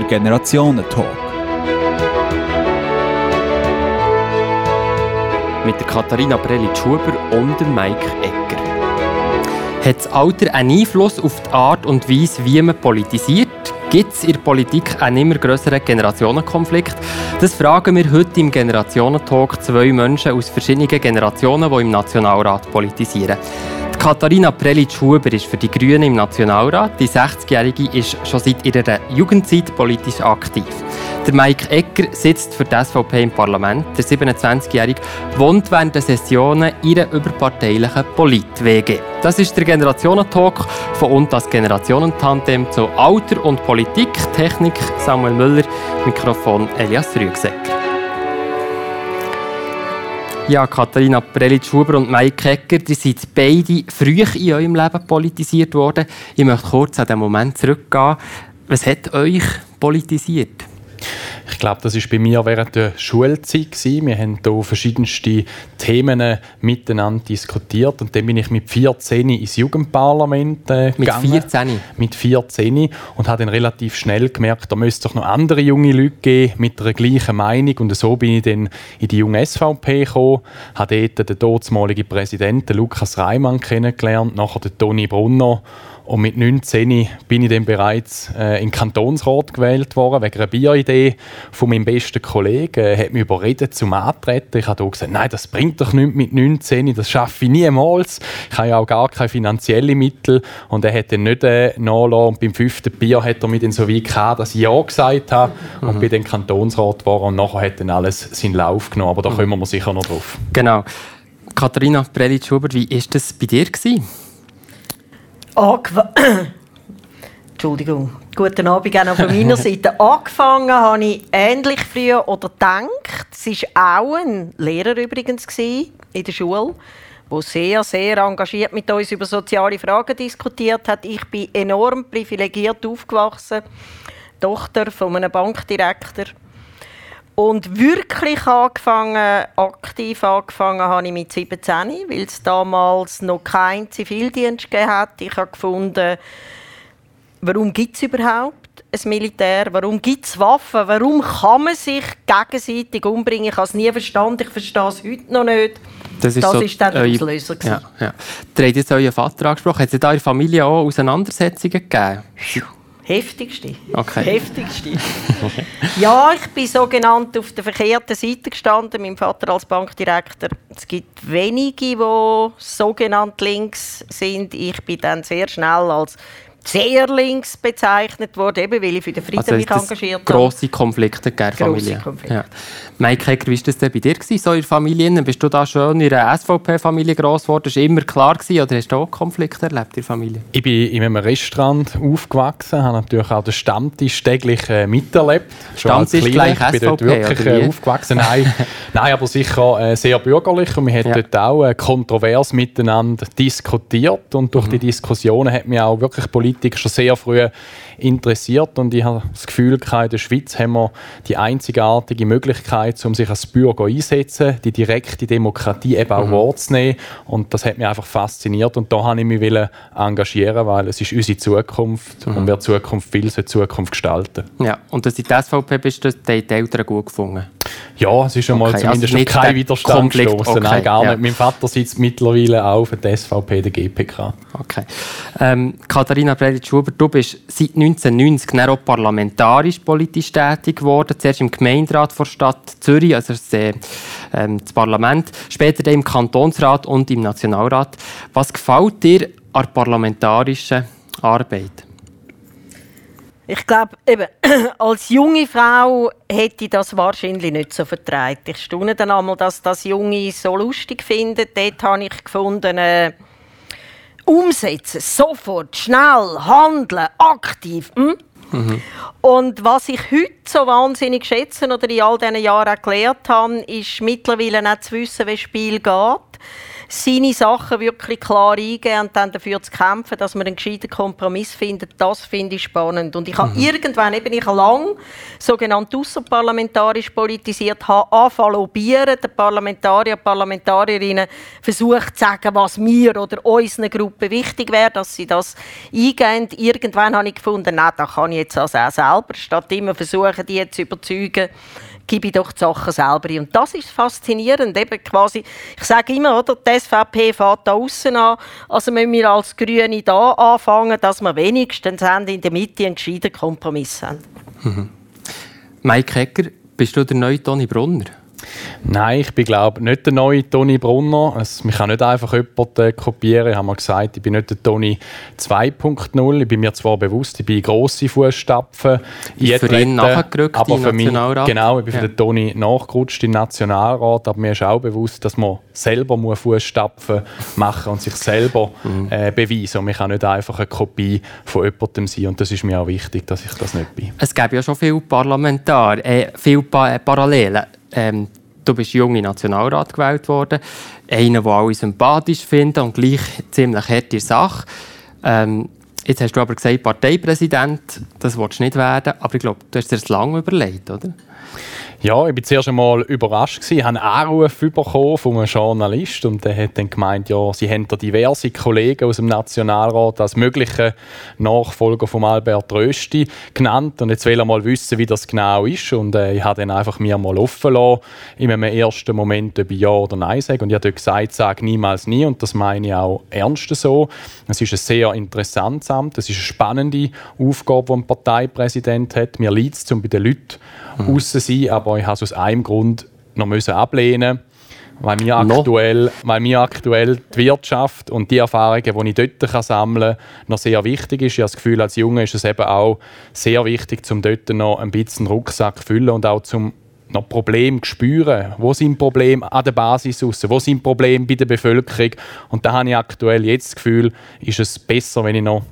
der Generationentalk. Mit der Katharina Prelitsch-Huber und dem Mike Egger. Hat das Alter einen Einfluss auf die Art und Weise, wie man politisiert? Gibt es in der Politik einen immer größeren Generationenkonflikt? Das fragen wir heute im Generationentalk zwei Menschen aus verschiedenen Generationen, die im Nationalrat politisieren. Katharina Prelitsch-Huber ist für die Grünen im Nationalrat. Die 60-Jährige ist schon seit ihrer Jugendzeit politisch aktiv. Der Mike Egger sitzt für die SVP im Parlament. Der 27-Jährige wohnt während der Sessionen in überparteilichen Polit-WG. Das ist der Generationentalk von und das Generationentandem zu Alter und Politik. Technik Samuel Müller, Mikrofon Elias Rügsecker. Ja, Katharina Prelitsch-Huber und Mike Hecker, die sind beide früh in eurem Leben politisiert worden. Ich möchte kurz an den Moment zurückgehen. Was hat euch politisiert? Ich glaube, das ist bei mir während der Schulzeit gewesen. Wir haben hier verschiedenste Themen miteinander diskutiert und dann bin ich mit 14 ins Jugendparlament äh, mit gegangen. 14? Mit 14 und habe dann relativ schnell gemerkt, da müsste es noch andere junge Leute geben mit der gleichen Meinung und so bin ich dann in die junge SVP gekommen, habe dort den dortmaligen Präsidenten Lukas Reimann kennengelernt, nachher den Toni Brunner und mit 19 bin ich dann bereits äh, in den Kantonsrat gewählt worden, wegen einer Bieridee von meinem besten Kollegen. Er hat mich überredet zum Antreten. Ich habe gesagt, nein, das bringt doch nichts mit 19, das schaffe ich niemals. Ich habe ja auch gar keine finanziellen Mittel. Und er hat dann nicht äh, nachgelassen. Und beim fünften Bier hat er mich dann so weit gehabt, dass ich Ja gesagt habe. Mhm. Und bin dann Kantonsrat geworden. Und nachher hat dann alles seinen Lauf genommen. Aber da mhm. kommen wir sicher noch drauf. Genau. Katharina Prelitsch-Huber, wie war das bei dir? Gewesen? Entschuldigung. Guten Abend auch von meiner Seite. Angefangen habe ich ähnlich früh oder gedacht. Es war auch ein Lehrer übrigens in der Schule, der sehr, sehr engagiert mit uns über soziale Fragen diskutiert hat. Ich bin enorm privilegiert aufgewachsen. Tochter von einem Bankdirektor. Und wirklich angefangen, aktiv angefangen habe ich mit 17, weil es damals noch keinen Zivildienst gegeben hat. Ich habe gefunden, warum gibt es überhaupt ein Militär? Warum gibt es Waffen? Warum kann man sich gegenseitig umbringen? Ich habe es nie verstanden, ich verstehe es heute noch nicht. Das ist, das so ist dann der Auslöser. Ja, ja. Ihr habt jetzt euren Vater angesprochen. Hat es in eurer Familie auch Auseinandersetzungen gegeben? Heftigste. Okay. Heftigste. ja, ich bin sogenannt auf der verkehrten Seite gestanden, mein Vater als Bankdirektor. Es gibt wenige, die sogenannt links sind. Ich bin dann sehr schnell als sehr links bezeichnet worden, eben weil ich für den Frieden also mich engagiert habe. Grosse Konflikte in der Familie. Konflikte. Ja. Mike Hecker, wie war das denn bei dir gewesen, so in der Familie? Bist du da schon in einer SVP-Familie gross geworden? War immer klar gewesen, oder hast du auch Konflikte erlebt in der Familie? Ich bin in einem Restaurant aufgewachsen, habe natürlich auch den Stammtisch täglich äh, miterlebt. Stammtisch gleich SVP, Ich bin dort wirklich äh, aufgewachsen. Nein, nein, aber sicher äh, sehr bürgerlich und wir haben ja. dort auch äh, kontrovers miteinander diskutiert und durch mhm. die Diskussionen hat mich auch wirklich politisch Politik schon sehr früh interessiert und ich habe das Gefühl, in der Schweiz haben wir die einzigartige Möglichkeit, um sich als Bürger einzusetzen, die direkte Demokratie eben auch mhm. wahrzunehmen und das hat mich einfach fasziniert und da habe ich mich engagieren weil es ist unsere Zukunft mhm. und wer Zukunft will, soll Zukunft gestalten. Ja, und dass du die SVP bist, das haben die Eltern gut gefunden? Ja, es ist einmal okay, zumindest also kein Widerstand gestoßen. Okay, Nein, gar ja. nicht. Mein Vater sitzt mittlerweile auch für die SVP, der GPK. Okay. Ähm, Katharina Preditsch-Huber, du bist seit 1990 auch parlamentarisch politisch tätig geworden. Zuerst im Gemeinderat der Stadt Zürich, also das, äh, ähm, das Parlament, später dann im Kantonsrat und im Nationalrat. Was gefällt dir an parlamentarischen Arbeit? Ich glaube, als junge Frau hätte ich das wahrscheinlich nicht so vertreibt. Ich staune dann einmal, dass das Junge so lustig findet. Dort habe ich gefunden, äh, umsetzen, sofort, schnell, handeln, aktiv. Hm? Mhm. Und was ich heute so wahnsinnig schätze oder in all diesen Jahren gelernt habe, ist mittlerweile nicht zu wissen, wie das Spiel geht seine Sachen wirklich klar eingeben und dann dafür zu kämpfen, dass man einen gescheiten Kompromiss findet, das finde ich spannend. Und ich habe mhm. irgendwann, eben ich lang sogenannt außerparlamentarisch politisiert, habe angefangen lobbyieren, den Parlamentarier, Parlamentarierinnen versucht zu sagen, was mir oder unseren Gruppe wichtig wäre, dass sie das eingehen. Irgendwann habe ich gefunden, nein, da kann ich jetzt also auch selber, statt immer versuchen, die zu überzeugen, gebe ich doch die Sachen selber Und das ist faszinierend. Eben quasi, ich sage immer, oder, die SVP fährt da außen an. Also müssen wir als Grüne da anfangen, dass wir wenigstens in der Mitte einen gescheiten Kompromiss haben. Mhm. Mike Hecker, bist du der neue Toni Brunner? Nein, ich bin glaube nicht der neue Toni Brunner. Also, mich kann nicht einfach jemand äh, kopieren. Ich habe mal gesagt, ich bin nicht der Toni 2.0. Ich bin mir zwar bewusst, ich bin grosse Fußstapfen. Ist für ihn nachgerückt aber für mich, Genau, ich bin ja. für den Toni nachgerutscht im Nationalrat. Aber mir ist auch bewusst, dass man selber Fußstapfen machen und sich selber mhm. äh, beweisen. Und man kann nicht einfach eine Kopie von jemandem sein. Und das ist mir auch wichtig, dass ich das nicht bin. Es gibt ja schon viele Parlamentar, äh, viele pa äh, Parallelen ähm, du bist jung in Nationalrat gewählt worden. Einer, den alle sympathisch finden und gleich ziemlich harte Sache. Ähm, jetzt hast du aber gesagt, Parteipräsident, das willst du nicht werden. Aber ich glaube, du hast dir das lange überlegt, oder? Ja, ich war zuerst einmal überrascht. Ich habe einen Anruf von einem Journalist und der hat dann gemeint, ja, sie haben da diverse Kollegen aus dem Nationalrat als möglichen Nachfolger von Albert Rösti genannt und jetzt will er mal wissen, wie das genau ist und äh, ich habe dann einfach mir mal offen lassen, in einem ersten Moment, ob ich Ja oder Nein sage und ich habe gesagt, sage niemals nie und das meine ich auch ernst so. Es ist ein sehr interessantes Amt, es ist eine spannende Aufgabe, die ein Parteipräsident hat. Mir liegt es, um bei den Leuten mhm. aussen sein, aber ich habe es aus einem Grund noch müssen ablehnen weil mir, aktuell, weil mir aktuell die Wirtschaft und die Erfahrungen, die ich dort kann sammeln kann, noch sehr wichtig ist. Ich habe das Gefühl, als Junge ist es eben auch sehr wichtig, um dort noch ein bisschen Rucksack zu füllen und auch zum noch Probleme zu spüren. Wo sind Probleme an der Basis raus? Wo sind Probleme bei der Bevölkerung? Und da habe ich aktuell jetzt das Gefühl, ist es besser, wenn ich noch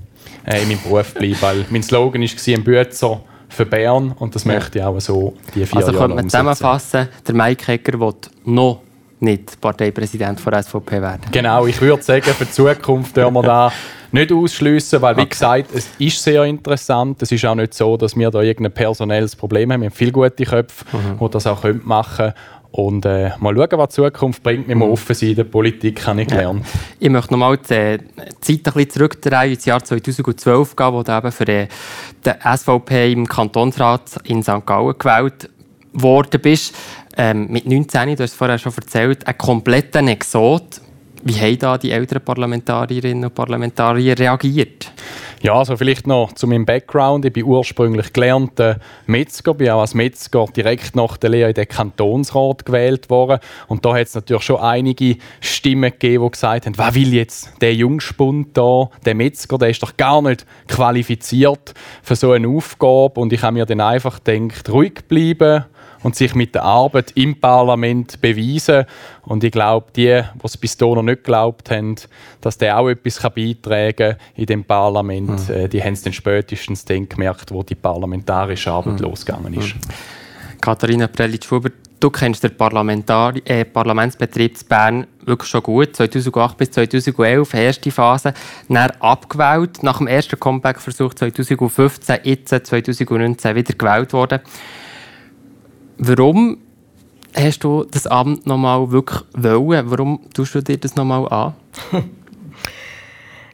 äh, in meinem Beruf bleibe. Weil mein Slogan war, ein Bützer für Bern und das möchte ich auch so die vier also Jahre könnte man zusammenfassen, der Mike Hecker will noch nicht Parteipräsident der SVP werden. Genau, ich würde sagen, für die Zukunft dürfen wir da nicht ausschließen, weil wie okay. gesagt, es ist sehr interessant. Es ist auch nicht so, dass wir da irgendein personelles Problem haben. Wir haben viele gute Köpfe, mhm. die das auch machen können. Und äh, mal schauen, was die Zukunft bringt. Wir müssen mhm. offen sein in der Politik, habe ich gelernt. Ja. Ich möchte nochmal die Zeit ein bisschen zurückdrehen, ins Jahr 2012 gehen, wo du eben für die, die SVP im Kantonsrat in St. Gallen gewählt worden bist. Ähm, mit 19, du hast es vorher schon erzählt, ein kompletter Exot. Wie haben da die älteren Parlamentarierinnen und Parlamentarier reagiert? Ja, also vielleicht noch zu meinem Background. Ich bin ursprünglich gelernter Metzger, bin auch als Metzger direkt nach der Lehre in den Kantonsrat gewählt worden. Und da hat es natürlich schon einige Stimmen gegeben, die gesagt haben, was will jetzt der Jungspund da, der Metzger, der ist doch gar nicht qualifiziert für so eine Aufgabe. Und ich habe mir dann einfach gedacht, ruhig bleiben, und sich mit der Arbeit im Parlament beweisen. Und ich glaube, die, die es bis dahin noch nicht geglaubt haben, dass der auch etwas beitragen kann in dem Parlament, mhm. die haben es dann spätestens dann gemerkt, wo die parlamentarische Arbeit mhm. losgegangen ist. Mhm. Katharina Prelitsch-Huber, du kennst den Parlamentar äh, Parlamentsbetrieb in Bern wirklich schon gut. 2008 bis 2011, erste Phase, dann abgewählt, nach dem ersten Comeback-Versuch 2015, jetzt 2019 wieder gewählt worden. Warum hast du das Amt nochmal wirklich wollen? Warum tust du dir das nochmal an?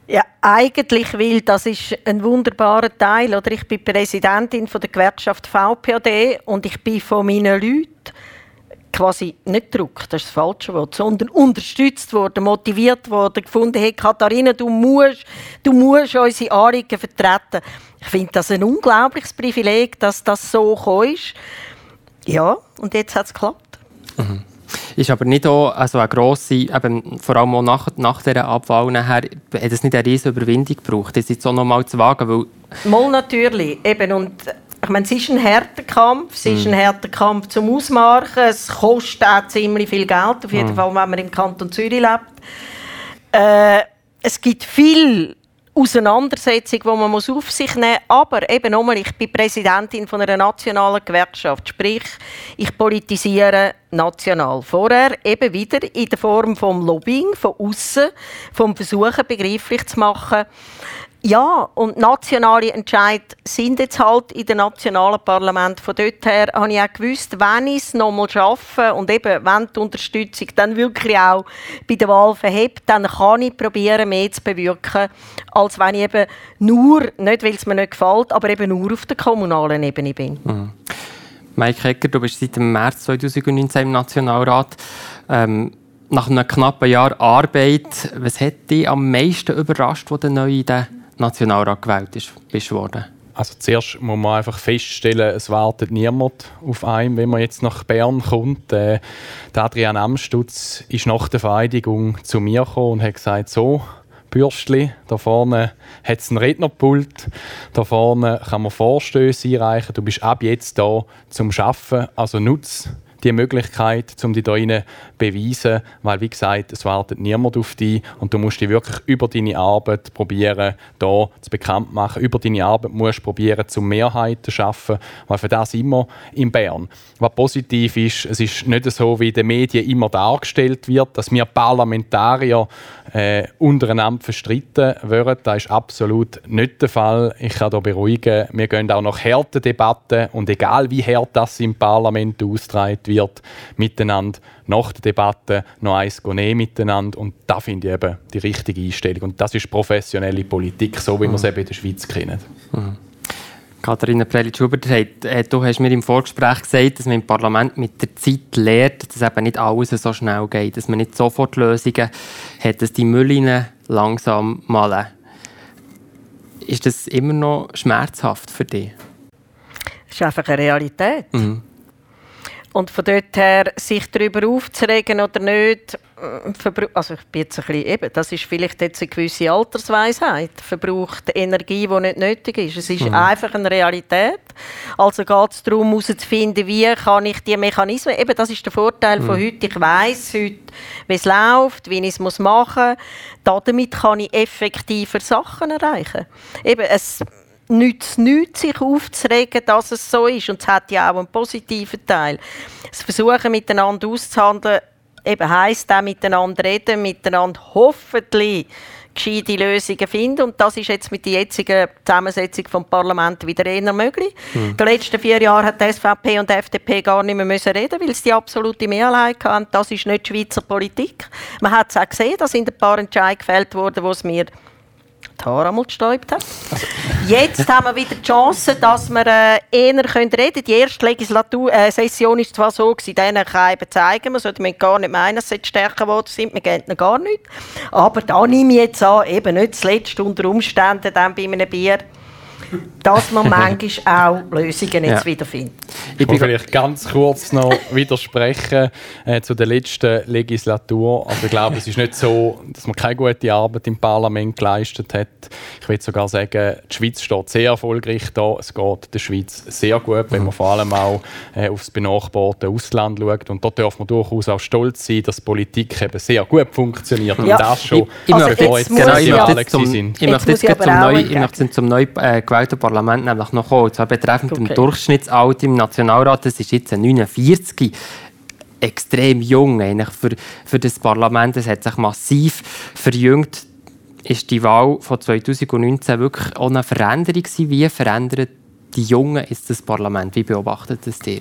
ja, eigentlich, weil das ist ein wunderbarer Teil. Oder ich bin Präsidentin von der Gewerkschaft VPD und ich bin von meinen Leuten quasi nicht gedruckt, das ist das falsche Wort, sondern unterstützt worden, motiviert worden, gefunden, hey Katharina, du musst, du musst unsere Anliegen vertreten. Ich finde das ein unglaubliches Privileg, dass das so ist. Ja, und jetzt hat es geklappt. Mhm. Ist aber nicht auch also eine grosse, eben, vor allem auch nach, nach dieser Abwahl nachher, hat es nicht eine riesige Überwindung gebraucht, das jetzt auch noch mal zu wagen, weil... Mal natürlich, eben, und ich meine, es ist ein harter Kampf, es ist mhm. ein harter Kampf zum Ausmachen, es kostet auch ziemlich viel Geld, auf jeden mhm. Fall, wenn man im Kanton Zürich lebt. Äh, es gibt viel Auseinandersetzung, die man muss auf sich nehmen muss. Aber eben nochmal, ich bin Präsidentin von einer nationalen Gewerkschaft. Sprich, ich politisiere national. Vorher eben wieder in der Form vom Lobbying, von außen, vom Versuchen begreiflich zu machen, ja, und nationale Entscheid sind jetzt halt in den nationalen Parlament. Von dort her habe ich auch gewusst, wenn ich es nochmal schaffe und eben, wenn die Unterstützung dann wirklich auch bei der Wahl verhebt, dann kann ich probieren, mehr zu bewirken, als wenn ich eben nur, nicht weil es mir nicht gefällt, aber eben nur auf der kommunalen Ebene bin. Mhm. Mike Hecker, du bist seit dem März 2019 im Nationalrat. Ähm, nach einem knappen Jahr Arbeit, was hat dich am meisten überrascht, wo der neue Nationalrat gewählt ist, bist worden? Also zuerst muss man einfach feststellen, es wartet niemand auf einen, wenn man jetzt nach Bern kommt. Äh, Adrian Amstutz ist nach der Vereidigung zu mir gekommen und hat gesagt, so, Bürstli, da vorne hat es einen Rednerpult, da vorne kann man Vorstöße einreichen, du bist ab jetzt da zum Arbeiten, also nutze die Möglichkeit, um dich hier zu beweisen, weil wie gesagt, es wartet niemand auf dich und du musst dich wirklich über deine Arbeit probieren, hier zu bekannt machen. Über deine Arbeit musst du probieren, zum Mehrheiten zu schaffen, weil für das immer in Bern. Was positiv ist, es ist nicht so, wie in den Medien immer dargestellt wird, dass wir Parlamentarier äh, untereinander verstritten werden. Das ist absolut nicht der Fall. Ich kann hier beruhigen, wir gehen auch noch harte Debatten und egal wie hart das im Parlament austragen wird, miteinander nach der Debatte noch eins nehmen miteinander. Und da finde ich eben die richtige Einstellung. Und das ist professionelle Politik, so wie mhm. wir es eben in der Schweiz kennen. Mhm. Katharina Prelitsch-Hubert, du hast mir im Vorgespräch gesagt, dass man im Parlament mit der Zeit lernt, dass eben nicht alles so schnell geht, dass man nicht sofort Lösungen hat, dass die Müllinen langsam malen. Ist das immer noch schmerzhaft für dich? Das ist einfach eine Realität. Mhm. Und von dort her, sich darüber aufzuregen oder nicht, äh, also ich bin jetzt ein bisschen, eben, das ist vielleicht jetzt eine gewisse Altersweisheit, verbraucht Energie, die nicht nötig ist. Es ist mhm. einfach eine Realität. Also geht es darum, herauszufinden, wie kann ich die Mechanismen, eben das ist der Vorteil mhm. von heute, ich weiß heute, wie es läuft, wie ich es machen muss. Damit kann ich effektiver Sachen erreichen. Eben, es nützt nichts, sich aufzuregen, dass es so ist. Und es hat ja auch einen positiven Teil. Das Versuchen, miteinander auszuhandeln, eben heisst auch miteinander reden, miteinander hoffentlich gescheite Lösungen finden. Und das ist jetzt mit der jetzigen Zusammensetzung des Parlaments wieder eher möglich. Mhm. In den letzten vier Jahren hat die SVP und die FDP gar nicht mehr müssen reden, weil sie die absolute Mehrheit hatten. Das ist nicht Schweizer Politik. Man hat es auch gesehen, da sind ein paar Entscheidungen gefällt worden, wo es mir Haare einmal gestäubt hat. Jetzt haben wir wieder die Chance, dass wir äh, eher reden können. Die erste Legislatur, äh, war zwar so, gewesen, denen kann eben zeigen, wir sollten gar nicht meinen, dass sie stärker geworden sind, wir geben ihnen gar nichts. Aber da nehme ich jetzt an, eben nicht zuletzt unter Umständen dann bei einem Bier, dass man manchmal auch Lösungen jetzt ja. wiederfindet. Ich will vielleicht ganz kurz noch widersprechen äh, zu der letzten Legislatur. Also ich glaube, es ist nicht so, dass man keine gute Arbeit im Parlament geleistet hat. Ich würde sogar sagen, die Schweiz steht sehr erfolgreich da. Es geht der Schweiz sehr gut, wenn man vor allem auch äh, aufs benachbarte Ausland schaut. Und da darf man durchaus auch stolz sein, dass Politik eben sehr gut funktioniert. Ja. Und das schon, ich, also bevor jetzt, jetzt genau, ich möchte jetzt zum, ich möchte jetzt, jetzt zum, neu, ich möchte zum neu äh, gewählten Parlament nämlich noch kommen. Und zwar betreffend okay. dem Durchschnittsalter im Nationalrat. Das ist jetzt 49 extrem jung eigentlich für, für das Parlament. Es hat sich massiv verjüngt. Ist die Wahl von 2019 wirklich auch eine Veränderung gewesen? Wie verändert die Jungen ist das Parlament? Wie beobachtet das ihr?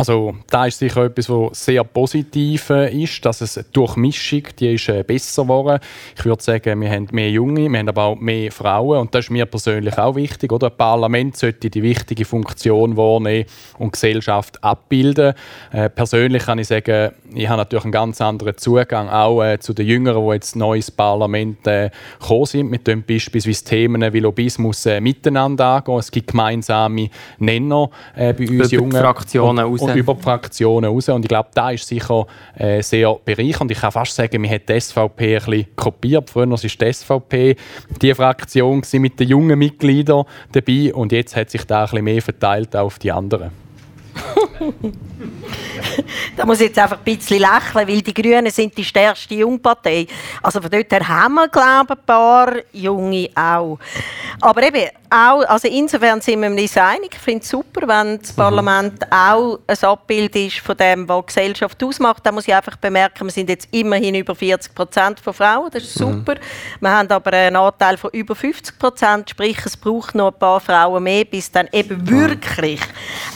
Also da ist sicher etwas, was sehr positiv äh, ist, dass es die Durchmischung, die ist äh, besser geworden. Ich würde sagen, wir haben mehr Junge, wir haben aber auch mehr Frauen und das ist mir persönlich auch wichtig. Oder? Ein Parlament sollte die wichtige Funktion wahrnehmen und Gesellschaft abbilden. Äh, persönlich kann ich sagen, ich habe natürlich einen ganz anderen Zugang auch äh, zu den Jüngeren, die jetzt neu ins Parlament äh, gekommen sind. Wir tun beispielsweise Themen wie Lobbyismus äh, miteinander angehen. Es gibt gemeinsame Nenner bei uns Jungen. Fraktionen und, über die Fraktionen raus. Und ich glaube, da ist sicher äh, sehr bereichernd. Ich kann fast sagen, wir haben die SVP ein bisschen kopiert. Früher war die SVP die Fraktion mit den jungen Mitgliedern dabei und jetzt hat sich da ein bisschen mehr verteilt auf die anderen. da muss ich jetzt einfach ein bisschen lächeln, weil die Grünen sind die stärkste Jungpartei. Also von dort her haben wir, glaube ich, ein paar Junge auch. Aber eben, auch, also insofern sind wir uns einig. Ich finde es super, wenn das mhm. Parlament auch ein Abbild ist von dem, was die Gesellschaft ausmacht. Da muss ich einfach bemerken, wir sind jetzt immerhin über 40 Prozent von Frauen. Das ist mhm. super. Mhm. Wir haben aber einen Anteil von über 50 Prozent, sprich es braucht noch ein paar Frauen mehr, bis dann eben wirklich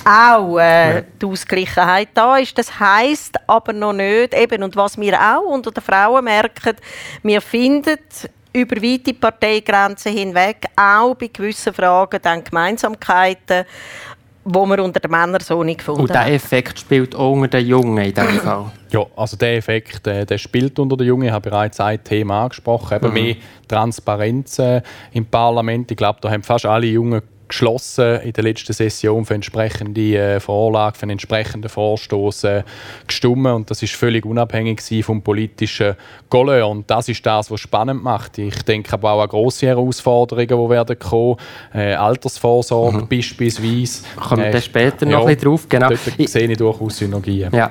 auch äh, die Ausgleichheit da ist. Das heißt aber noch nicht, eben, und was wir auch unter den Frauen merken, wir finden über weite Parteigrenzen hinweg auch bei gewissen Fragen dann Gemeinsamkeiten, wo man unter den Männern so nicht gefunden Und der Effekt spielt auch unter den Jungen in diesem Fall? Ja, also der Effekt der, der spielt unter den Jungen. Ich habe bereits ein Thema angesprochen, eben mhm. mehr Transparenz äh, im Parlament. Ich glaube, da haben fast alle Jungen geschlossen in der letzten Session für entsprechende äh, Vorlage, für einen entsprechenden Vorstoß äh, gestimmt und das ist völlig unabhängig vom politischen Golle und das ist das, was spannend macht. Ich denke aber auch an grosse Herausforderungen, die werden kommen, äh, Altersvorsorge mhm. beispielsweise. Kommen wir äh, später noch ja, ein bisschen drauf. Genau. Dort ich, sehe ich durchaus Synergien. Ja.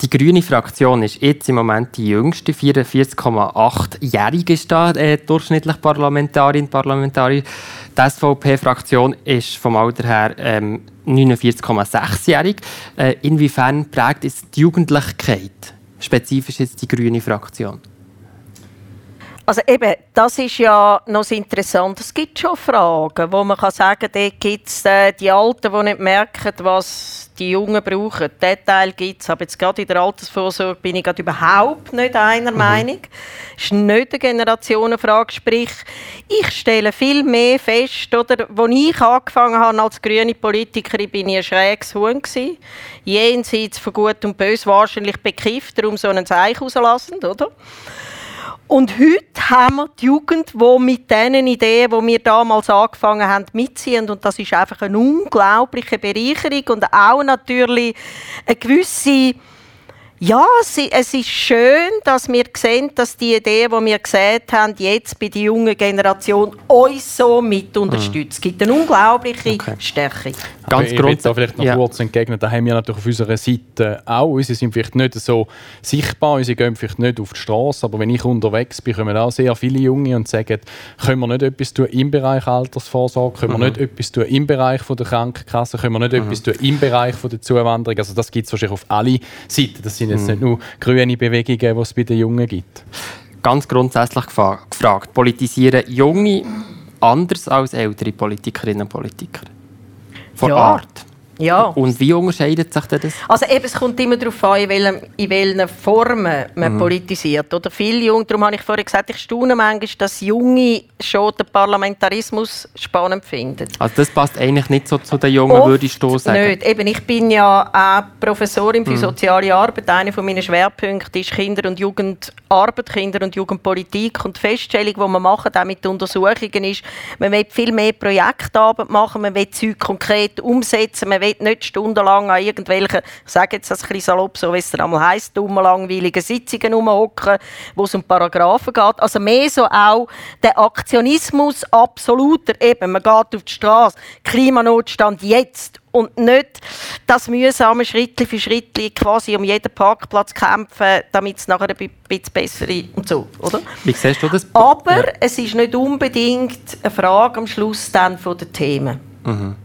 Die grüne Fraktion ist jetzt im Moment die jüngste, 44,8-jährige ist da äh, durchschnittlich Parlamentarin, Parlamentarier. Die SVP-Fraktion ist vom Alter her ähm, 49,6-jährig. Äh, inwiefern prägt es die Jugendlichkeit, spezifisch jetzt die grüne Fraktion? Also eben, das ist ja noch interessant. Es gibt schon Fragen, wo man kann sagen kann, gibt es äh, die Alten, die nicht merken, was die Jungen brauchen. Den Teil gibt es. Aber jetzt gerade in der Altersvorsorge bin ich gerade überhaupt nicht einer mhm. Meinung. Es ist nicht eine Generationenfrage. Sprich, ich stelle viel mehr fest, oder, als ich angefangen habe als grüne Politikerin, bin ich ein schräges Huhn gewesen. Jenseits von Gut und Böse wahrscheinlich bekifft, darum so einen Zeichen rauslassend, oder? Und heute haben wir die Jugend, die mit diesen Ideen, die wir damals angefangen haben, mitziehen. Und das ist einfach eine unglaubliche Bereicherung und auch natürlich eine gewisse ja, es ist schön, dass wir sehen, dass die Ideen, die wir gesehen haben, jetzt bei der jungen Generation uns so mit unterstützt. Es gibt eine unglaubliche okay. Stärke. Ganz ich will da vielleicht noch ja. kurz entgegnen, da haben wir natürlich auf unserer Seite auch, unsere sind vielleicht nicht so sichtbar, unsere gehen vielleicht nicht auf die Straße, aber wenn ich unterwegs bin, kommen auch sehr viele Junge und sagen, können wir nicht etwas tun im Bereich Altersvorsorge, können mhm. wir nicht etwas tun im Bereich von der Krankenkasse, können wir nicht mhm. etwas tun im Bereich von der Zuwanderung, also das gibt es wahrscheinlich auf alle Seiten, das sind jetzt mhm. nicht nur grüne Bewegungen, die es bei den Jungen gibt. Ganz grundsätzlich gefragt, politisieren Junge anders als ältere Politikerinnen und Politiker? Von ja. Art? Ja. Und wie unterscheidet sich das? Also eben, es kommt immer darauf an, in welchen, in welchen Formen man mhm. politisiert. Oder viele Junge, darum habe ich vorhin gesagt, ich staune manchmal, dass Junge schon den Parlamentarismus spannend finden. Also das passt eigentlich nicht so zu den Jungen, Oft würde ich sagen? nicht. Eben, ich bin ja auch Professorin für mhm. soziale Arbeit. Einer meiner Schwerpunkte ist Kinder- und Jugendarbeit, Kinder- und Jugendpolitik. Und die Feststellung, die wir machen, auch mit Untersuchungen, ist, man will viel mehr Projektarbeit machen, man will Zeug konkret umsetzen, man will will nicht stundenlang an irgendwelchen, ich sage jetzt das ein bisschen salopp, so wie es dann einmal heisst, dummen, langweiligen Sitzungen rumhocken, wo es um Paragraphen geht. Also mehr so auch der Aktionismus absoluter, eben, man geht auf die Straße, Klimanotstand jetzt und nicht das mühsame Schritt für Schritt quasi um jeden Parkplatz kämpfen, damit es nachher ein bisschen besser ist und so, oder? Wie siehst du das? Aber ja. es ist nicht unbedingt eine Frage am Schluss dann von den Themen. Mhm.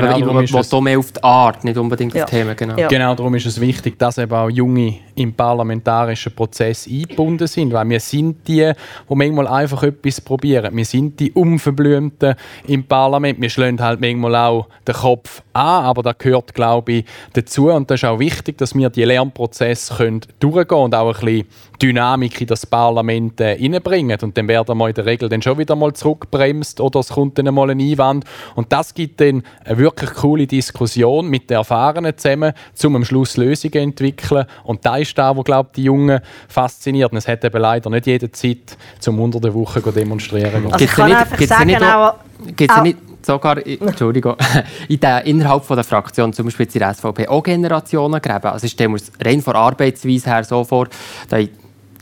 Genau, aber ich will mehr auf die Art, nicht unbedingt ja. das Thema. Genau. Ja. genau, darum ist es wichtig, dass eben auch Junge im parlamentarischen Prozess eingebunden sind, weil wir sind die, die manchmal einfach etwas probieren. Wir sind die Unverblümten im Parlament. Wir schlagen halt manchmal auch den Kopf an, aber das gehört, glaube ich, dazu. Und das ist auch wichtig, dass wir die Lernprozesse können durchgehen und auch ein bisschen Dynamik in das Parlament äh, reinbringen. Und dann werden wir in der Regel dann schon wieder mal zurückbremst oder es kommt dann mal ein Einwand. Und das gibt dann eine wirklich coole Diskussion mit den Erfahrenen zusammen, um am Schluss Lösungen zu entwickeln. Und da ist das, was glaube die Jungen fasziniert. Und es hat eben leider nicht jede Zeit, zum unter der Woche zu demonstrieren. Also ich kann nicht, einfach sagen, auch, auch, sogar, Entschuldigung, in der, innerhalb von der Fraktion, zum Beispiel in der SVP, auch Generationen geben. Also ich stelle mir rein von Arbeitsweise her so vor, da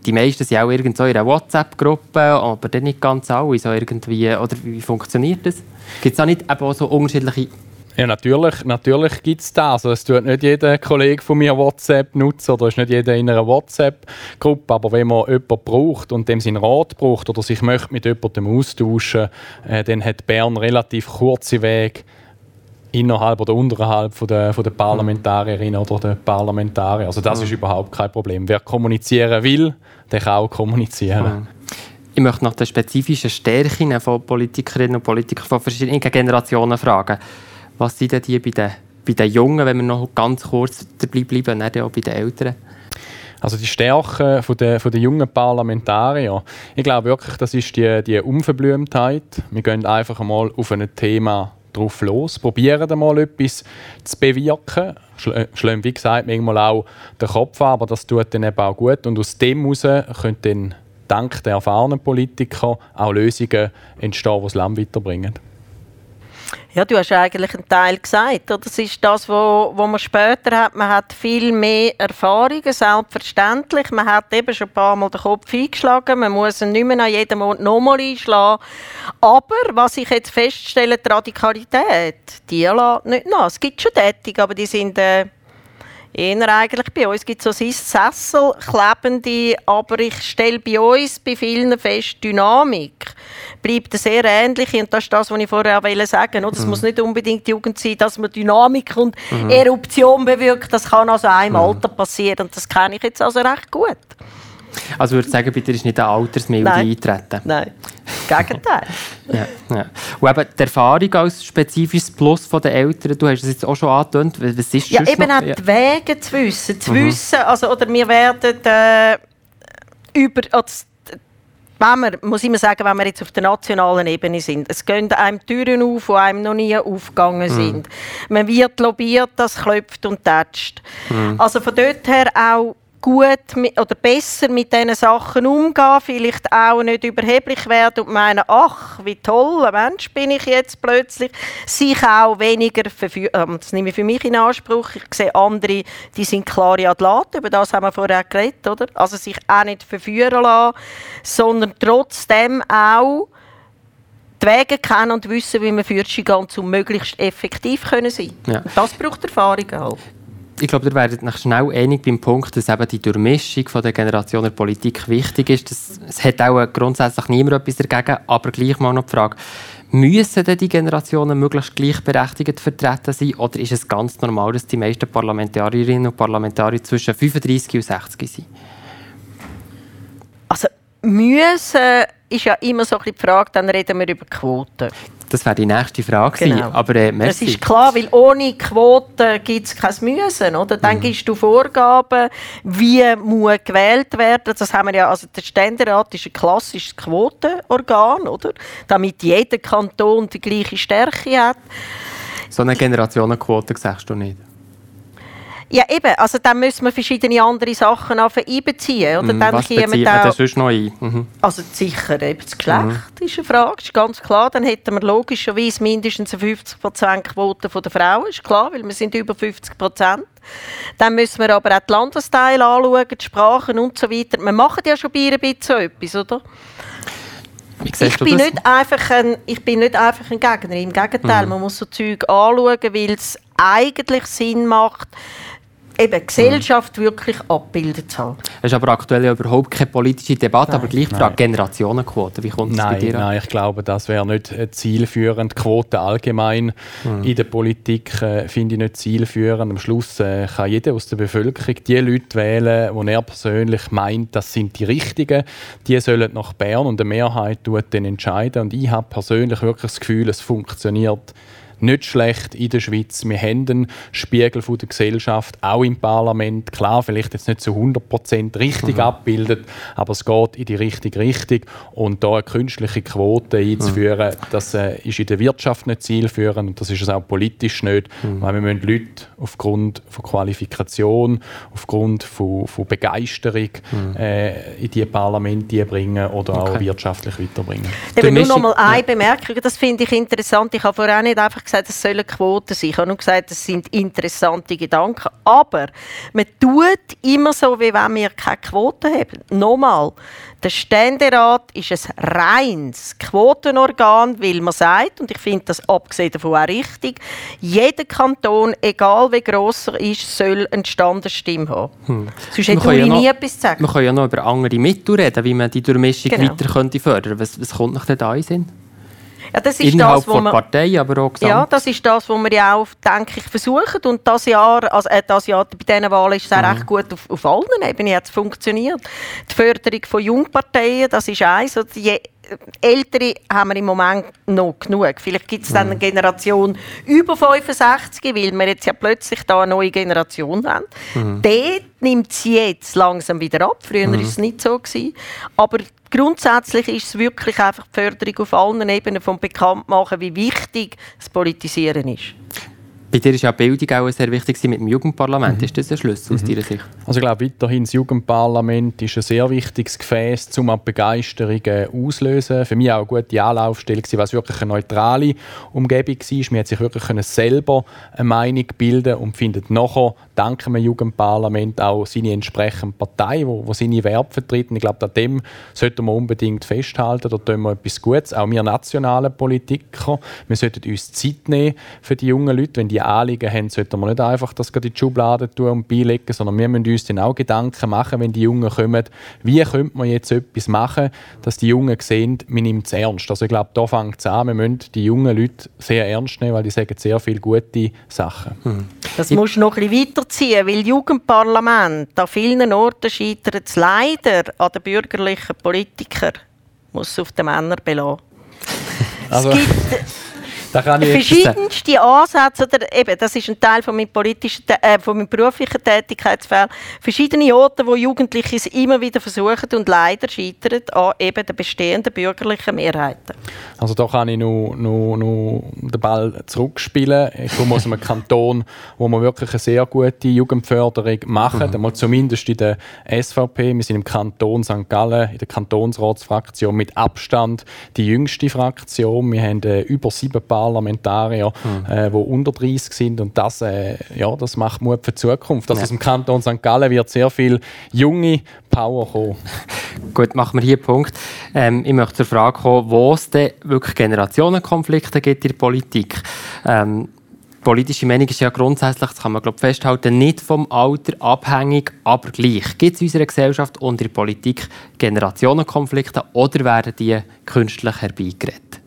die meisten sind auch irgendwo in einer WhatsApp-Gruppe, aber dann nicht ganz alle so irgendwie. Oder wie funktioniert das? Gibt es da nicht auch so unterschiedliche Ja, natürlich, natürlich gibt es das. Also, es tut nicht jeder Kollege von mir WhatsApp nutzen oder ist nicht jeder in einer WhatsApp-Gruppe. Aber wenn man jemanden braucht und dem seinen Rat braucht oder sich möchte mit jemandem austauschen äh, dann hat Bern relativ kurze Wege innerhalb oder unterhalb von der, von der Parlamentarierinnen oder der Parlamentarier. Also das mhm. ist überhaupt kein Problem. Wer kommunizieren will, der kann auch kommunizieren. Mhm. Ich möchte nach den spezifischen Stärken von Politikerinnen und Politikern von verschiedenen Generationen fragen. Was sind denn die bei den, bei den Jungen, wenn wir noch ganz kurz dabei bleiben, nicht auch bei den Älteren? Also die Stärke von der, von der jungen Parlamentarier, ich glaube wirklich, das ist die, die Unverblümtheit. Wir gehen einfach einmal auf ein Thema drauf los, probieren mal etwas zu bewirken. Schlimm, wie gesagt, manchmal auch den Kopf an, aber das tut dann eben auch gut. Und aus dem heraus können dann dank der erfahrenen Politiker auch Lösungen entstehen, die das Land weiterbringen. Ja, du hast eigentlich einen Teil gesagt. Das ist das, wo man später hat. Man hat viel mehr Erfahrungen, selbstverständlich. Man hat eben schon ein paar Mal den Kopf eingeschlagen. Man muss ihn nicht mehr an jedem Ort nochmal einschlagen. Aber was ich jetzt feststelle, die Radikalität, die lässt nicht nach. Es gibt schon Tätig, aber die sind... Äh, Eher eigentlich bei uns gibt es so Sessel, klebende, aber ich stelle bei uns bei vielen fest, Dynamik bleibt sehr ähnlich und das ist das, was ich vorher auch sagen wollte. Es mhm. muss nicht unbedingt Jugend sein, dass man Dynamik und mhm. Eruption bewirkt. Das kann also auch im mhm. Alter passieren und das kenne ich jetzt also recht gut. Also würde sagen, bei dir ist nicht eine Altersmilde Nein. eintreten? Nein, Gegenteil. ja, ja. Und eben die Erfahrung als spezifisches Plus der Eltern, du hast es jetzt auch schon angetönt, was ist Ja, eben noch? auch die Wege zu wissen, zu mhm. wissen, also, oder wir werden äh, über, also, wenn wir, muss ich immer sagen, wenn wir jetzt auf der nationalen Ebene sind, es gehen einem Türen auf, die einem noch nie aufgegangen mhm. sind. Man wird lobbyiert, das klopft und tätscht. Mhm. Also von dort her auch gut mit, oder besser mit diesen Sachen umgehen, vielleicht auch nicht überheblich werden und meinen, ach, wie toll ein Mensch bin ich jetzt plötzlich, sich auch weniger verführen, ähm, das nehme ich für mich in Anspruch, ich sehe andere, die sind klare Athleten, über das haben wir vorher geredet, oder? Also sich auch nicht verführen lassen, sondern trotzdem auch die Wege kennen und wissen, wie man für sich geht, um möglichst effektiv können sein. Ja. Das braucht Erfahrung halt ich glaube, ihr werdet euch schnell einig beim Punkt, dass eben die Durchmischung von der Generation der Politik wichtig ist. Das, es hat auch grundsätzlich niemand etwas dagegen, aber gleich mal noch die Frage, müssen denn die Generationen möglichst gleichberechtigt vertreten sein oder ist es ganz normal, dass die meisten Parlamentarierinnen und Parlamentarier zwischen 35 und 60 sind? Also müssen ist ja immer so die Frage, dann reden wir über Quoten. Das wäre die nächste Frage. Genau. Aber, äh, das ist klar, weil ohne Quoten gibt es kein Müssen. Oder? Dann mhm. gibst du Vorgaben, wie muss gewählt werden. Das haben wir ja, also der Ständerat ist ein klassisches Quotenorgan, oder? damit jeder Kanton die gleiche Stärke hat. So eine Generationenquote sagst du nicht? Ja, eben. Also dann müssen wir verschiedene andere Sachen einbeziehen. Oder? Mhm, dann was bezieht man da sonst noch ein? Mhm. Also sicher eben das Geschlecht mhm. ist eine Frage, ist ganz klar. Dann hätten wir logischerweise mindestens eine 50% Quote der Frauen, ist klar, weil wir sind über 50%. Dann müssen wir aber auch die Landesteile anschauen, die Sprachen und so weiter. Wir machen ja schon ein bisschen etwas, oder? Ich bin, nicht einfach ein, ich bin nicht einfach ein Gegner. Im Gegenteil, mhm. man muss so Zeug anschauen, weil es eigentlich Sinn macht, eben Gesellschaft mhm. wirklich abbildet zu haben. Es ist aber aktuell ja überhaupt keine politische Debatte, nein. aber gleich die Frage Generationenquote. Wie kommt das bei dir Nein, ich glaube, das wäre nicht zielführend. Quote allgemein mhm. in der Politik äh, finde ich nicht zielführend. Am Schluss äh, kann jeder aus der Bevölkerung die Leute wählen, die er persönlich meint, das sind die Richtigen. Die sollen nach Bern und eine Mehrheit tut dann entscheiden. Und ich habe persönlich wirklich das Gefühl, es funktioniert nicht schlecht in der Schweiz. Wir haben einen Spiegel von der Gesellschaft, auch im Parlament. Klar, vielleicht jetzt nicht zu 100% richtig mhm. abbildet, aber es geht in die richtige Richtung. Und da eine künstliche Quote einzuführen, mhm. das äh, ist in der Wirtschaft nicht zielführend und das ist es auch politisch nicht. Mhm. Weil wir müssen Leute aufgrund von Qualifikation, aufgrund von, von Begeisterung mhm. äh, in die Parlamente bringen oder okay. auch wirtschaftlich weiterbringen. Eben nur noch mal eine ja. Bemerkung, das finde ich interessant. Ich habe vorher nicht einfach gesagt, gesagt, es sollen Quoten sein. Ich habe nur gesagt, es sind interessante Gedanken. Aber man tut immer so, wie wenn wir keine Quoten haben. Nochmal, der Ständerat ist ein reines Quotenorgan, weil man sagt, und ich finde das abgesehen davon auch richtig, jeder Kanton, egal wie gross er ist, soll eine Standesstimme haben. Hm. Sonst hätte Uli ja nie etwas zu sagen. Man kann ja noch über andere Mittel reden, wie man die Durchmischung genau. weiter könnte fördern Was, was kommt nach da in Sinn? Ja, das ist Innerhalb das, von Partei, aber auch gesamt. Ja, das ist das, was wir ja auch, denke ich, versuchen. Und das Jahr, also äh, das Jahr bei diesen Wahlen ist es auch mhm. recht gut auf, auf allen Ebenen jetzt funktioniert. Die Förderung von Jungparteien, das ist eins. Je Ältere haben wir im Moment noch genug. Vielleicht gibt es dann eine. Generation über 65, weil wir jetzt ja plötzlich da eine neue Generation haben. Mhm. Dort nimmt es jetzt langsam wieder ab. Früher war mhm. es nicht so. Gewesen. Aber grundsätzlich ist es wirklich einfach die Förderung auf allen Ebenen vom Bekanntmachen, wie wichtig das Politisieren ist. Bei dir ist ja Bildung auch sehr wichtig mit dem Jugendparlament. Mhm. Ist das ein Schlüssel aus mhm. deiner Sicht? Also ich glaube weiterhin, das Jugendparlament ist ein sehr wichtiges Gefäß, um Begeisterungen auszulösen. Für mich auch eine gute Anlaufstelle, weil es wirklich eine neutrale Umgebung war. Man hat sich wirklich selber eine Meinung bilden und findet nachher, dank dem Jugendparlament, auch seine entsprechende Partei, die, seine Werte vertritt. Und ich glaube, an dem sollten wir unbedingt festhalten. Da tun wir etwas Gutes. Auch wir nationalen Politiker, wir sollten uns Zeit nehmen für die jungen Leute, wenn die Anliegen haben, sollten wir nicht einfach das in die Schublade tun und beilegen, sondern wir müssen uns dann auch Gedanken machen, wenn die Jungen kommen, wie könnte man jetzt etwas machen, dass die Jungen sehen, man nimmt es ernst. Also ich glaube, da fängt es an, wir müssen die jungen Leute sehr ernst nehmen, weil die sagen sehr viele gute Sachen. Hm. Das ich musst du noch ein bisschen weiterziehen, weil Jugendparlament an vielen Orten scheitert es leider an den bürgerlichen Politikern. Muss es auf den Männern belassen. Also. Es gibt da kann ich verschiedenste Ansätze, oder eben, das ist ein Teil von meinem, politischen, äh, von meinem beruflichen Tätigkeitsfeld, verschiedene Orte, wo Jugendliche es immer wieder versuchen und leider scheitern an eben den bestehenden bürgerlichen Mehrheiten. Also da kann ich nur, nur, nur den Ball zurückspielen. Ich komme aus einem Kanton, wo wir wirklich eine sehr gute Jugendförderung machen, mhm. zumindest in der SVP. Wir sind im Kanton St. Gallen, in der Kantonsratsfraktion mit Abstand die jüngste Fraktion. Wir haben äh, über sieben Paar Parlamentarier, mhm. äh, die unter 30 sind. Und das, äh, ja, das macht Mut für die Zukunft. Also ja. aus dem Kanton St. Gallen wird sehr viel junge Power kommen. Gut, machen wir hier einen Punkt. Ähm, ich möchte zur Frage kommen, wo es denn wirklich Generationenkonflikte gibt in der Politik. Ähm, politische Meinung ist ja grundsätzlich, das kann man glaub, festhalten, nicht vom Alter abhängig, aber gleich. Gibt es in unserer Gesellschaft und in der Politik Generationenkonflikte oder werden die künstlich herbeigeredet?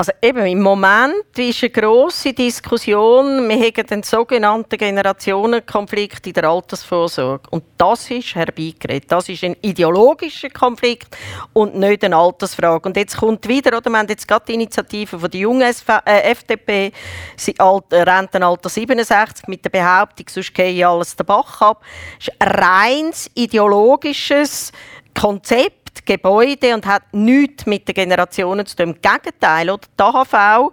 Also eben, im Moment ist eine grosse Diskussion, wir haben den sogenannten Generationenkonflikt in der Altersvorsorge. Und das ist herbeigeredet. Das ist ein ideologischer Konflikt und nicht eine Altersfrage. Und jetzt kommt wieder, oder, wir haben jetzt gerade die Initiative von der jungen äh, FDP, äh, Rentenalter 67, mit der Behauptung, sonst gehe alles den Bach ab. Das ist ein reins ideologisches Konzept, Gebäude und hat nichts mit den Generationen zu tun. Im Gegenteil, oder? die AHV,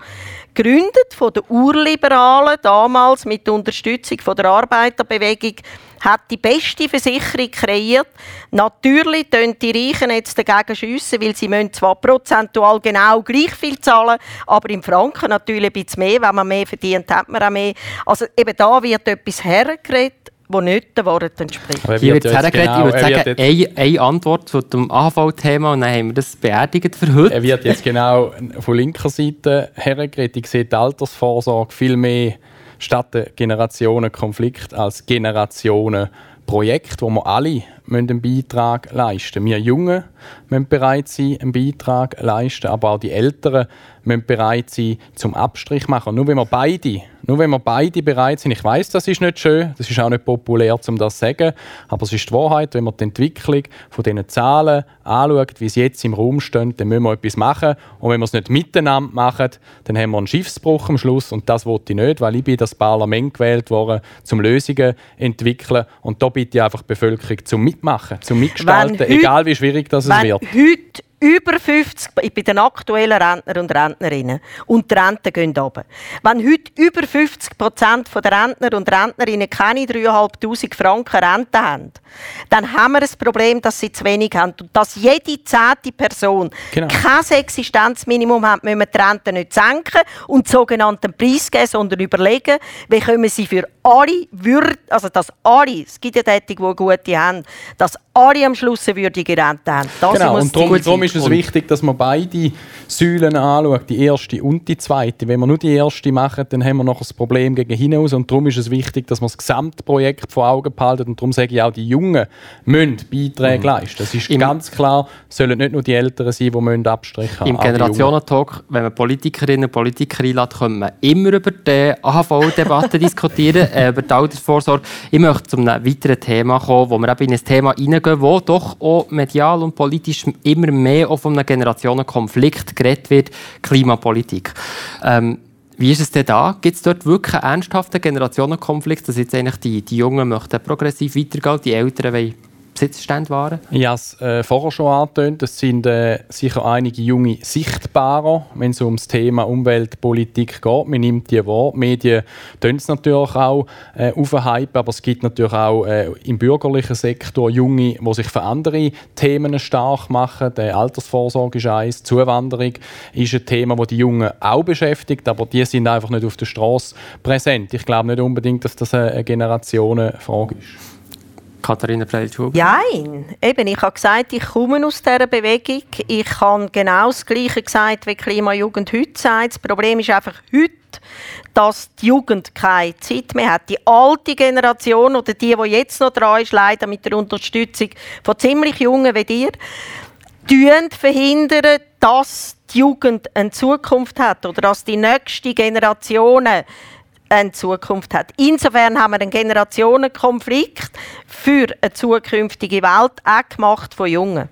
gegründet von den Urliberalen, damals mit der Unterstützung von der Arbeiterbewegung, hat die beste Versicherung kreiert. Natürlich tun die Reichen jetzt dagegen schiessen, weil sie müssen zwar prozentual genau gleich viel zahlen, aber im Franken natürlich ein bisschen mehr. Wenn man mehr verdient, hat man auch mehr. Also eben da wird etwas hergeredet die nicht den Worten entspricht. Hier wird hergeredet, genau, ich würde sagen, eine, eine Antwort zu dem AHV-Thema und dann haben wir das beerdigt für heute. Er wird jetzt genau von linker Seite hergeredet. Ich sehe die Altersvorsorge viel mehr statt Generationenkonflikt als Generationenprojekt, wo wir alle einen Beitrag leisten müssen. Wir Jungen müssen bereit sein, einen Beitrag leisten, aber auch die Älteren müssen bereit sein, zum Abstrich machen. Nur wenn wir beide nur wenn wir beide bereit sind, ich weiß, das ist nicht schön, das ist auch nicht populär, um das zu sagen, aber es ist die Wahrheit, wenn man die Entwicklung von diesen Zahlen anschaut, wie sie jetzt im Raum stehen, dann müssen wir etwas machen. Und wenn wir es nicht miteinander machen, dann haben wir einen Schiffsbruch am Schluss und das wollte ich nicht, weil ich bin das Parlament gewählt worden, um Lösungen zu entwickeln und da bitte ich einfach die Bevölkerung zum Mitmachen, zum Mitgestalten, heute, egal wie schwierig das wenn wird. heute über 50, ich bin den aktuellen Rentner und Rentnerinnen und die Renten gehen runter. Wenn heute über 50 Prozent der Rentner und Rentnerinnen keine 3'500 Franken Rente haben, dann haben wir ein Problem, dass sie zu wenig haben und dass jede zehnte Person genau. kein Existenzminimum hat, müssen wir die Rente nicht senken und sogenannten Preis geben, sondern überlegen, wie können wir sie für alle würd, also dass alle, es gibt ja Tätige, die gute haben, dass alle am Schluss eine würdige Rente haben. Das genau, und darum, darum ist es wichtig, dass man beide Säulen anschaut, die erste und die zweite. Wenn wir nur die erste machen, dann haben wir noch ein Problem gegen hinaus und darum ist es wichtig, dass man das Gesamtprojekt vor Augen behalten und darum sage ich auch, die Jungen müssen Beiträge mhm. leisten. Das ist Im ganz klar, sollen nicht nur die Älteren sein, die müssen Abstriche haben. Im Generationentalk, wenn man Politikerinnen und Politiker einlädt, können wir immer über die AHV-Debatte diskutieren, über die Altersvorsorge. Ich möchte zu einem weiteren Thema kommen, wo wir eben in ein Thema hineingehen, wo doch auch medial und politisch immer mehr von einem Generationenkonflikt geredet wird, Klimapolitik. Ähm, wie ist es denn da? Gibt es dort wirklich einen ernsthaften Generationenkonflikt, dass jetzt eigentlich die, die Jungen möchten progressiv weitergehen, die Älteren wollen Besitzstände waren? Ich habe es äh, vorher schon angetönt. Es sind äh, sicher einige junge sichtbarer, wenn es um das Thema Umweltpolitik geht. Man nimmt die wahr. Die Medien tun es natürlich auch äh, aufhypen, aber es gibt natürlich auch äh, im bürgerlichen Sektor Junge, die sich für andere Themen stark machen. Die Altersvorsorge ist eins, Zuwanderung ist ein Thema, das die Jungen auch beschäftigt, aber die sind einfach nicht auf der Straße präsent. Ich glaube nicht unbedingt, dass das eine Generationenfrage ist. Katharina Preilschub? Nein, eben, ich habe gesagt, ich komme aus dieser Bewegung. Ich habe genau das Gleiche gesagt, wie Klimajugend heute sagt. Das Problem ist einfach heute, dass die Jugend keine Zeit mehr hat. Die alte Generation oder die, die jetzt noch dran ist, leider mit der Unterstützung von ziemlich Jungen wie dir, verhindern, dass die Jugend eine Zukunft hat oder dass die nächste Generationen eine Zukunft hat. Insofern haben wir einen Generationenkonflikt für eine zukünftige Welt auch gemacht von Jungen.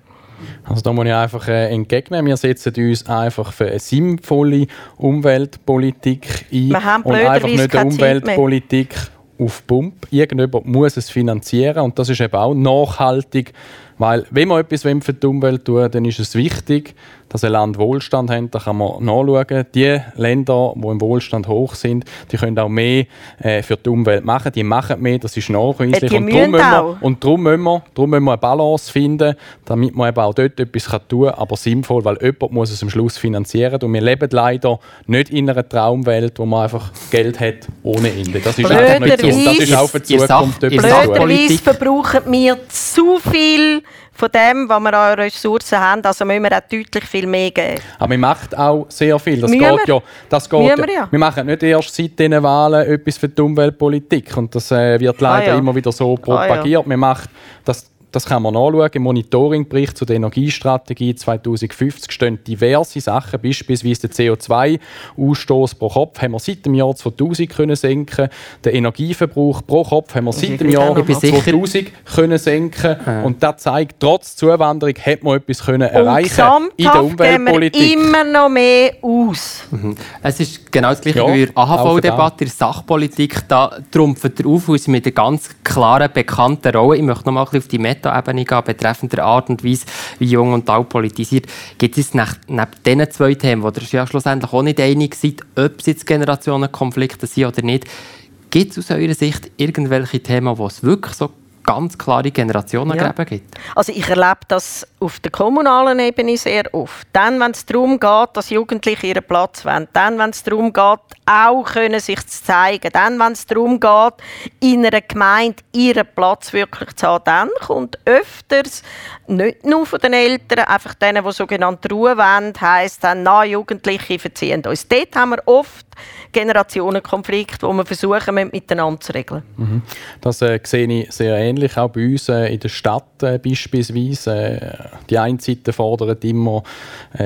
Also da muss ich einfach äh, entgegnen. Wir setzen uns einfach für eine sinnvolle Umweltpolitik ein wir haben und einfach nicht eine Umweltpolitik auf Pump. Irgendjemand muss es finanzieren und das ist eben auch nachhaltig, weil wenn man etwas für die Umwelt tun dann ist es wichtig, dass ein Land Wohlstand hat, da kann man nachschauen. Die Länder, die im Wohlstand hoch sind, die können auch mehr äh, für die Umwelt machen. Die machen mehr, das ist nachweislich. Äh, und darum, müssen wir, und darum müssen wir, darum müssen wir eine Balance finden, damit man eben auch dort etwas tun kann, aber sinnvoll, weil jemand muss es am Schluss finanzieren und wir leben leider nicht in einer Traumwelt, wo man einfach Geld hat ohne Ende. Das ist einfach nicht so. Das ist auch für die Zukunft etwas Blöderweise verbrauchen wir zu viel von dem, was wir an Ressourcen haben. Also müssen wir auch deutlich viel mehr geben. Aber wir machen auch sehr viel. Das geht ja, das geht wir, ja. wir machen nicht erst seit diesen Wahlen etwas für die Umweltpolitik. Und das äh, wird leider ah, ja. immer wieder so propagiert. Ah, ja. Wir machen das das kann man nachschauen. Im Monitoringbericht zur Energiestrategie 2050 stehen diverse Sachen, beispielsweise den CO2-Ausstoß pro Kopf haben wir seit dem Jahr 2000 können senken. Den Energieverbrauch pro Kopf haben wir seit dem Jahr 2000 können senken. Und das zeigt, trotz Zuwanderung hat man etwas können erreichen in der Umweltpolitik. Wir immer noch mehr aus. Mhm. Es ist genau das gleiche ja, wie die AHV-Debatte in der Sachpolitik. Da trumpft der Aufhaus mit einer ganz klaren, bekannten Rolle. Ich möchte noch mal ein bisschen auf die Meta Meta-Ebene gehen, betreffend der Art und Weise, wie Jung und Alt politisiert. Gibt es nach, neben diesen zwei Themen, wo ihr ja schlussendlich auch nicht einig seid, ob es jetzt Generationenkonflikte sind oder nicht, gibt es aus eurer Sicht irgendwelche Themen, wo es wirklich so ganz klare Generationengräben ja. gibt? Also ich erlebe das auf der kommunalen Ebene sehr oft. Dann, wenn es darum geht, dass Jugendliche ihren Platz wollen. Dann, wenn es darum geht, auch können sich zu zeigen. Dann, wenn es darum geht, in einer Gemeinde ihren Platz wirklich zu haben. Dann kommt öfters, nicht nur von den Eltern, einfach denen, die sogenannte Ruhe wollen, heisst dann, na, Jugendliche verziehen uns. Dort haben wir oft Generationenkonflikte, die wir versuchen, miteinander zu regeln. Mhm. Das äh, sehe ich sehr ähnlich, auch bei uns äh, in der Stadt äh, beispielsweise. Äh, die eine Seite fordert immer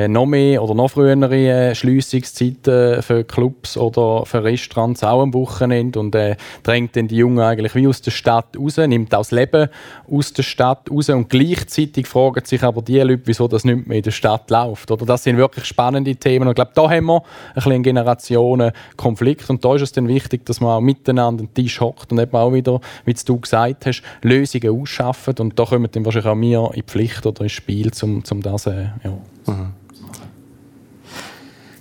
noch mehr oder noch frühere Schliessungszeiten für Clubs oder für Restaurants auch am Wochenende und äh, drängt dann die Jungen eigentlich wie aus der Stadt raus, nimmt auch das Leben aus der Stadt raus und gleichzeitig fragen sich aber die Leute, wieso das nicht mehr in der Stadt läuft. Oder das sind wirklich spannende Themen und ich glaube, da haben wir ein bisschen Generationen Konflikt. Und da ist es dann wichtig, dass man auch miteinander den Tisch hockt und eben auch wieder, wie du gesagt hast, Lösungen ausschaffen. Und da kommen dann wahrscheinlich auch wir in die Pflicht oder ins Spiel, um, um das äh, ja. Mhm.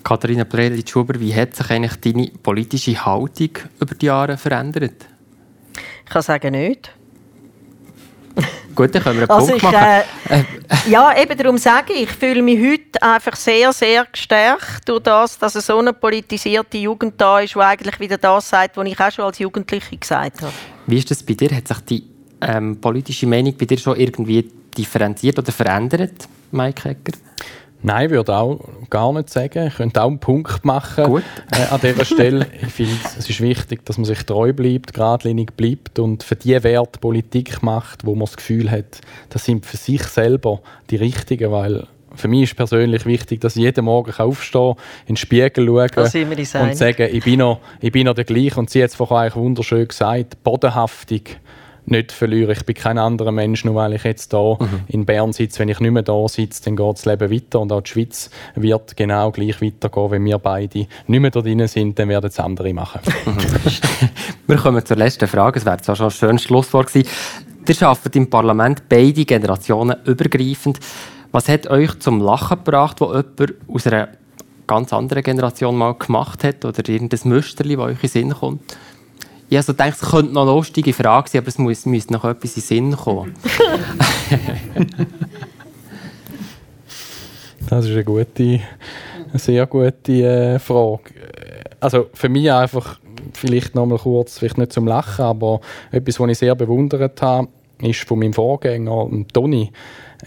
Katharina Prelitsch-Huber, wie hat sich eigentlich deine politische Haltung über die Jahre verändert? Ich kann sagen, nicht. Gut, dann können wir einen also Punkt ich, machen. Äh, ja, eben darum sage ich, ich fühle mich heute einfach sehr, sehr gestärkt durch das, dass so eine politisierte Jugend da ist, die eigentlich wieder das sagt, was ich auch schon als Jugendliche gesagt habe. Wie ist das bei dir? Hat sich die ähm, politische Meinung bei dir schon irgendwie differenziert oder verändert, Mike Hecker? Nein, ich würde auch gar nicht sagen. Ich könnte auch einen Punkt machen äh, an dieser Stelle. Ich finde, es ist wichtig, dass man sich treu bleibt, geradlinig bleibt und für die Werte Politik macht, wo man das Gefühl hat, das sind für sich selber die richtigen, weil für mich ist persönlich wichtig, dass ich jeden Morgen aufstehen kann, in den Spiegel schauen und sagen, ich bin, noch, ich bin noch der gleiche. Und sie hat es vorhin eigentlich wunderschön gesagt, bodenhaftig nicht verlieren. Ich bin kein anderer Mensch, nur weil ich jetzt hier mhm. in Bern sitze. Wenn ich nicht mehr da sitze, dann geht das Leben weiter und auch die Schweiz wird genau gleich weitergehen. Wenn wir beide nicht mehr da drin sind, dann werden es andere machen. wir kommen zur letzten Frage. Es wäre zwar schon ein schönes Schlusswort gewesen. Ihr arbeitet im Parlament beide Generationen übergreifend. Was hat euch zum Lachen gebracht, wo jemand aus einer ganz anderen Generation mal gemacht hat oder irgendein Müsterli, das euch in den Sinn kommt? Ich also denke, es könnte noch eine lustige Frage sein, aber es muss, müsste noch etwas in den Sinn kommen. das ist eine gute, eine sehr gute äh, Frage. Also für mich einfach, vielleicht noch mal kurz, vielleicht nicht zum Lachen, aber etwas, was ich sehr bewundert habe, ist von meinem Vorgänger, Toni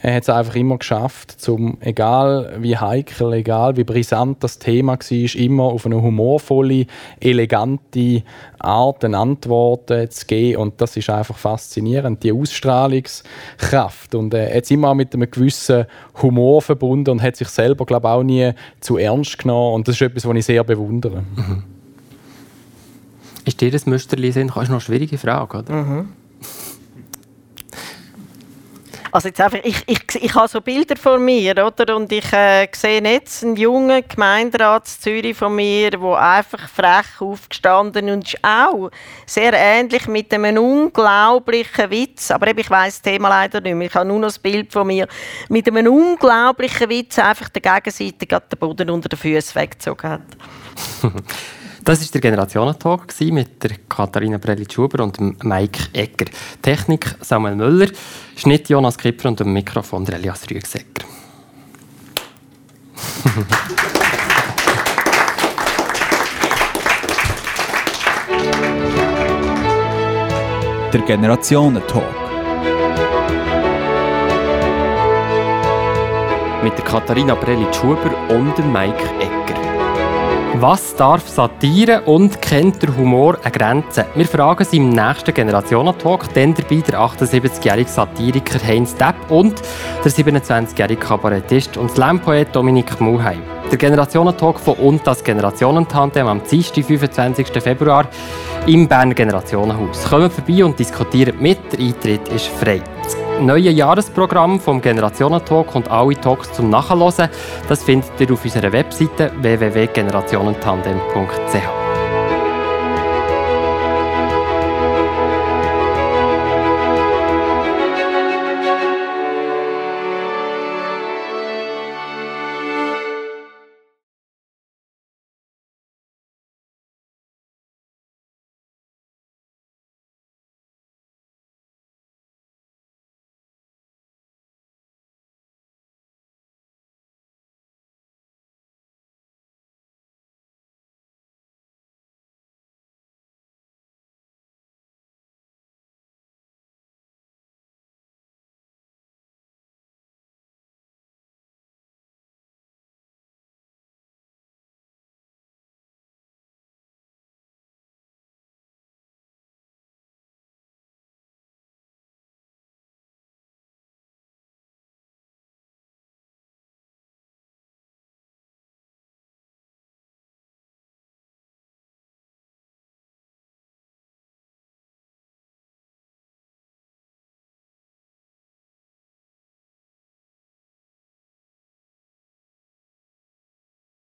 er hat es einfach immer geschafft, zum, egal wie heikel, egal wie brisant das Thema war, immer auf eine humorvolle, elegante Art eine Antwort zu geben. Und das ist einfach faszinierend, die Ausstrahlungskraft. Und äh, er hat es immer mit einem gewissen Humor verbunden und hat sich selber, glaube ich, auch nie zu ernst genommen. Und das ist etwas, was ich sehr bewundere. Mhm. Ist dir das Müsterli sind? Das ist noch eine schwierige Frage, oder? Mhm. Also jetzt einfach, ich, ich, ich habe so Bilder von mir, oder? Und ich äh, sehe jetzt einen jungen Gemeinderat in Zürich von mir, der einfach frech aufgestanden und ist auch sehr ähnlich mit einem unglaublichen Witz. Aber eben, ich weiß das Thema leider nicht mehr. Ich habe nur noch das Bild von mir mit einem unglaublichen Witz einfach der Gegenseite den Boden unter den Füßen weggezogen hat. Das war der Generationentalk mit der Katharina Prelitsch-Huber und Mike Egger. Technik Samuel Müller, Schnitt Jonas Kipper und am Mikrofon Elias Rüegsecker. der Generationentalk. Mit der Katharina Prelitsch-Huber und Mike Egger. Was darf Satire und kennt der Humor eine Grenze? Wir fragen sie im nächsten Generationentalk, dann dabei der 78-jährige Satiriker Heinz Depp und der 27-jährige Kabarettist und Slam-Poet Dominik Muheim. Der Generationentalk von und das Generationentandem am Dienstag, 25. Februar im Berner Generationenhaus. Kommt vorbei und diskutiert mit, der Eintritt ist frei. Neue Jahresprogramm vom Generationentalk und alle Talks zum Nachhören, das findet ihr auf unserer Webseite www.generationentandem.ch.